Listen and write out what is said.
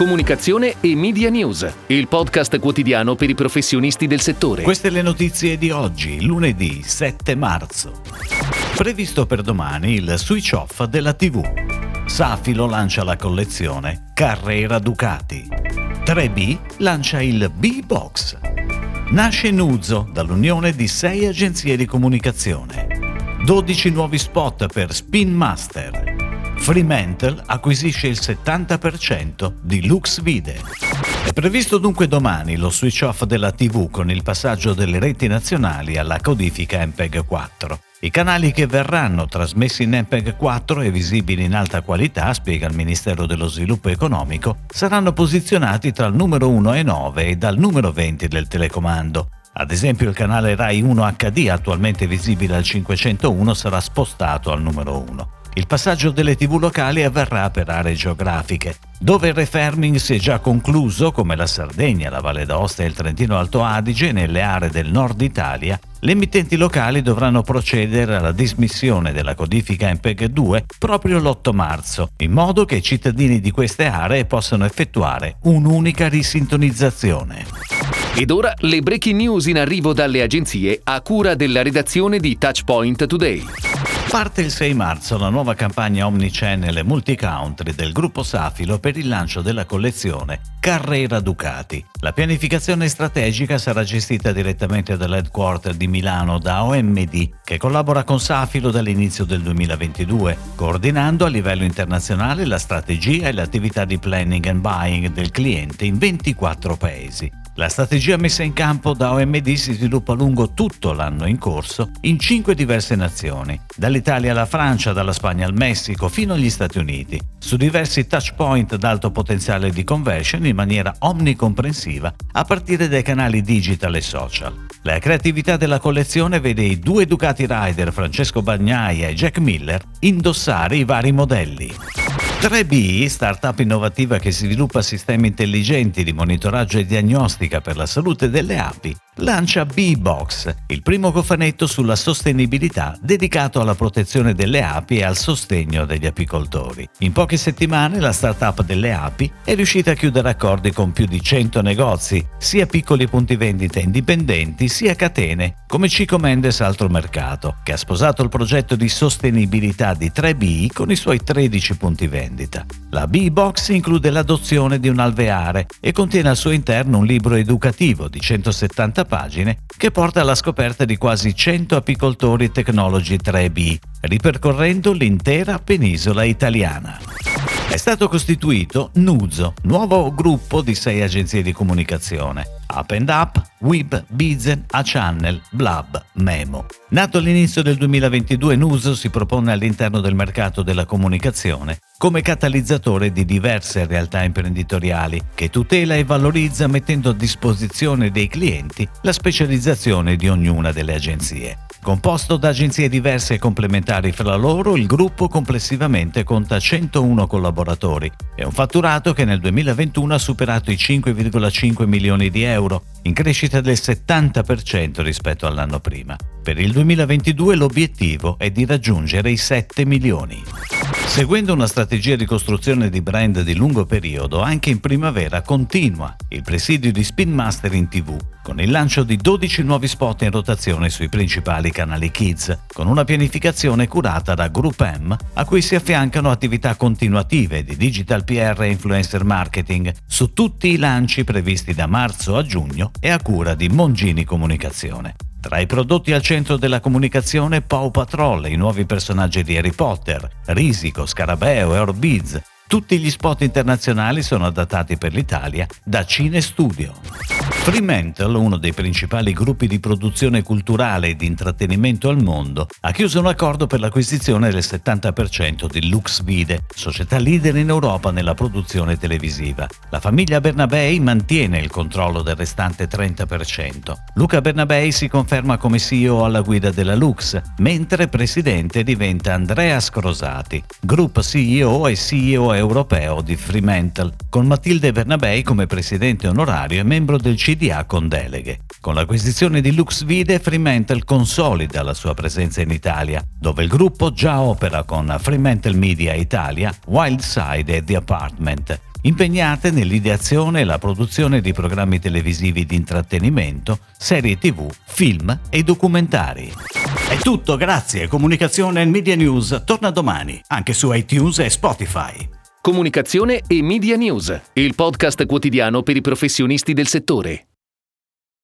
comunicazione e media news, il podcast quotidiano per i professionisti del settore. Queste le notizie di oggi, lunedì 7 marzo. Previsto per domani il switch off della TV. Safilo lancia la collezione Carrera Ducati. 3B lancia il B-Box. Nasce Nuzzo dall'unione di sei agenzie di comunicazione. 12 nuovi spot per Spin Master. Fremantle acquisisce il 70% di Lux Vide. È previsto dunque domani lo switch off della TV con il passaggio delle reti nazionali alla codifica MPEG 4. I canali che verranno trasmessi in MPEG 4 e visibili in alta qualità, spiega il Ministero dello Sviluppo Economico, saranno posizionati tra il numero 1 e 9 e dal numero 20 del telecomando. Ad esempio il canale Rai 1 HD, attualmente visibile al 501, sarà spostato al numero 1. Il passaggio delle TV locali avverrà per aree geografiche. Dove il referming si è già concluso, come la Sardegna, la Valle d'Aosta e il Trentino Alto Adige, nelle aree del nord Italia, le emittenti locali dovranno procedere alla dismissione della codifica MPEG 2 proprio l'8 marzo, in modo che i cittadini di queste aree possano effettuare un'unica risintonizzazione. Ed ora le breaking news in arrivo dalle agenzie a cura della redazione di Touchpoint Today. Parte il 6 marzo la nuova campagna omnichannel e multicountry del gruppo Safilo per il lancio della collezione Carrera Ducati. La pianificazione strategica sarà gestita direttamente dall'headquarter di Milano da OMD, che collabora con Safilo dall'inizio del 2022, coordinando a livello internazionale la strategia e l'attività di planning and buying del cliente in 24 paesi. La strategia messa in campo da OMD si sviluppa lungo tutto l'anno in corso in cinque diverse nazioni, dall'Italia alla Francia, dalla Spagna al Messico fino agli Stati Uniti, su diversi touchpoint ad alto potenziale di conversion in maniera omnicomprensiva a partire dai canali digital e social. La creatività della collezione vede i due Ducati Rider Francesco Bagnaia e Jack Miller indossare i vari modelli. 3B, startup innovativa che sviluppa sistemi intelligenti di monitoraggio e diagnostica per la salute delle api, lancia B-Box, il primo cofanetto sulla sostenibilità dedicato alla protezione delle api e al sostegno degli apicoltori. In poche settimane la startup delle api è riuscita a chiudere accordi con più di 100 negozi, sia piccoli punti vendita indipendenti sia catene come Cico Mendes Altro Mercato, che ha sposato il progetto di sostenibilità di 3B con i suoi 13 punti vendita. La B-Box include l'adozione di un alveare e contiene al suo interno un libro educativo di 170 pagine che porta alla scoperta di quasi 100 apicoltori Technology 3B, ripercorrendo l'intera penisola italiana. È stato costituito Nuzo, nuovo gruppo di sei agenzie di comunicazione. Up and Up, Web, Bizen, A-Channel, Blab, Memo. Nato all'inizio del 2022, Nuso si propone all'interno del mercato della comunicazione come catalizzatore di diverse realtà imprenditoriali che tutela e valorizza mettendo a disposizione dei clienti la specializzazione di ognuna delle agenzie. Composto da agenzie diverse e complementari fra loro, il gruppo complessivamente conta 101 collaboratori e un fatturato che nel 2021 ha superato i 5,5 milioni di euro, in crescita del 70% rispetto all'anno prima. Per il 2022 l'obiettivo è di raggiungere i 7 milioni. Seguendo una strategia di costruzione di brand di lungo periodo, anche in primavera continua il presidio di Spin Master in TV, con il lancio di 12 nuovi spot in rotazione sui principali canali Kids, con una pianificazione curata da Group M, a cui si affiancano attività continuative di digital PR e influencer marketing su tutti i lanci previsti da marzo a giugno e a cura di Mongini Comunicazione. Tra i prodotti al centro della comunicazione Paw Patrol, i nuovi personaggi di Harry Potter, Risico, Scarabeo e Orbiz. Tutti gli spot internazionali sono adattati per l'Italia da Cine Studio. Fremantle, uno dei principali gruppi di produzione culturale e di intrattenimento al mondo, ha chiuso un accordo per l'acquisizione del 70% di Lux Vide, società leader in Europa nella produzione televisiva. La famiglia Bernabei mantiene il controllo del restante 30%. Luca Bernabei si conferma come CEO alla guida della Lux, mentre presidente diventa Andrea Scrosati, group CEO e CEO europeo di Fremantle, con Matilde Bernabei come presidente onorario e membro del CDA con deleghe. Con l'acquisizione di Lux Vide, Fremantle consolida la sua presenza in Italia, dove il gruppo già opera con Fremantle Media Italia, Wildside e The Apartment, impegnate nell'ideazione e la produzione di programmi televisivi di intrattenimento, serie tv, film e documentari. È tutto, grazie. Comunicazione e Media News torna domani, anche su iTunes e Spotify. Comunicazione e Media News, il podcast quotidiano per i professionisti del settore.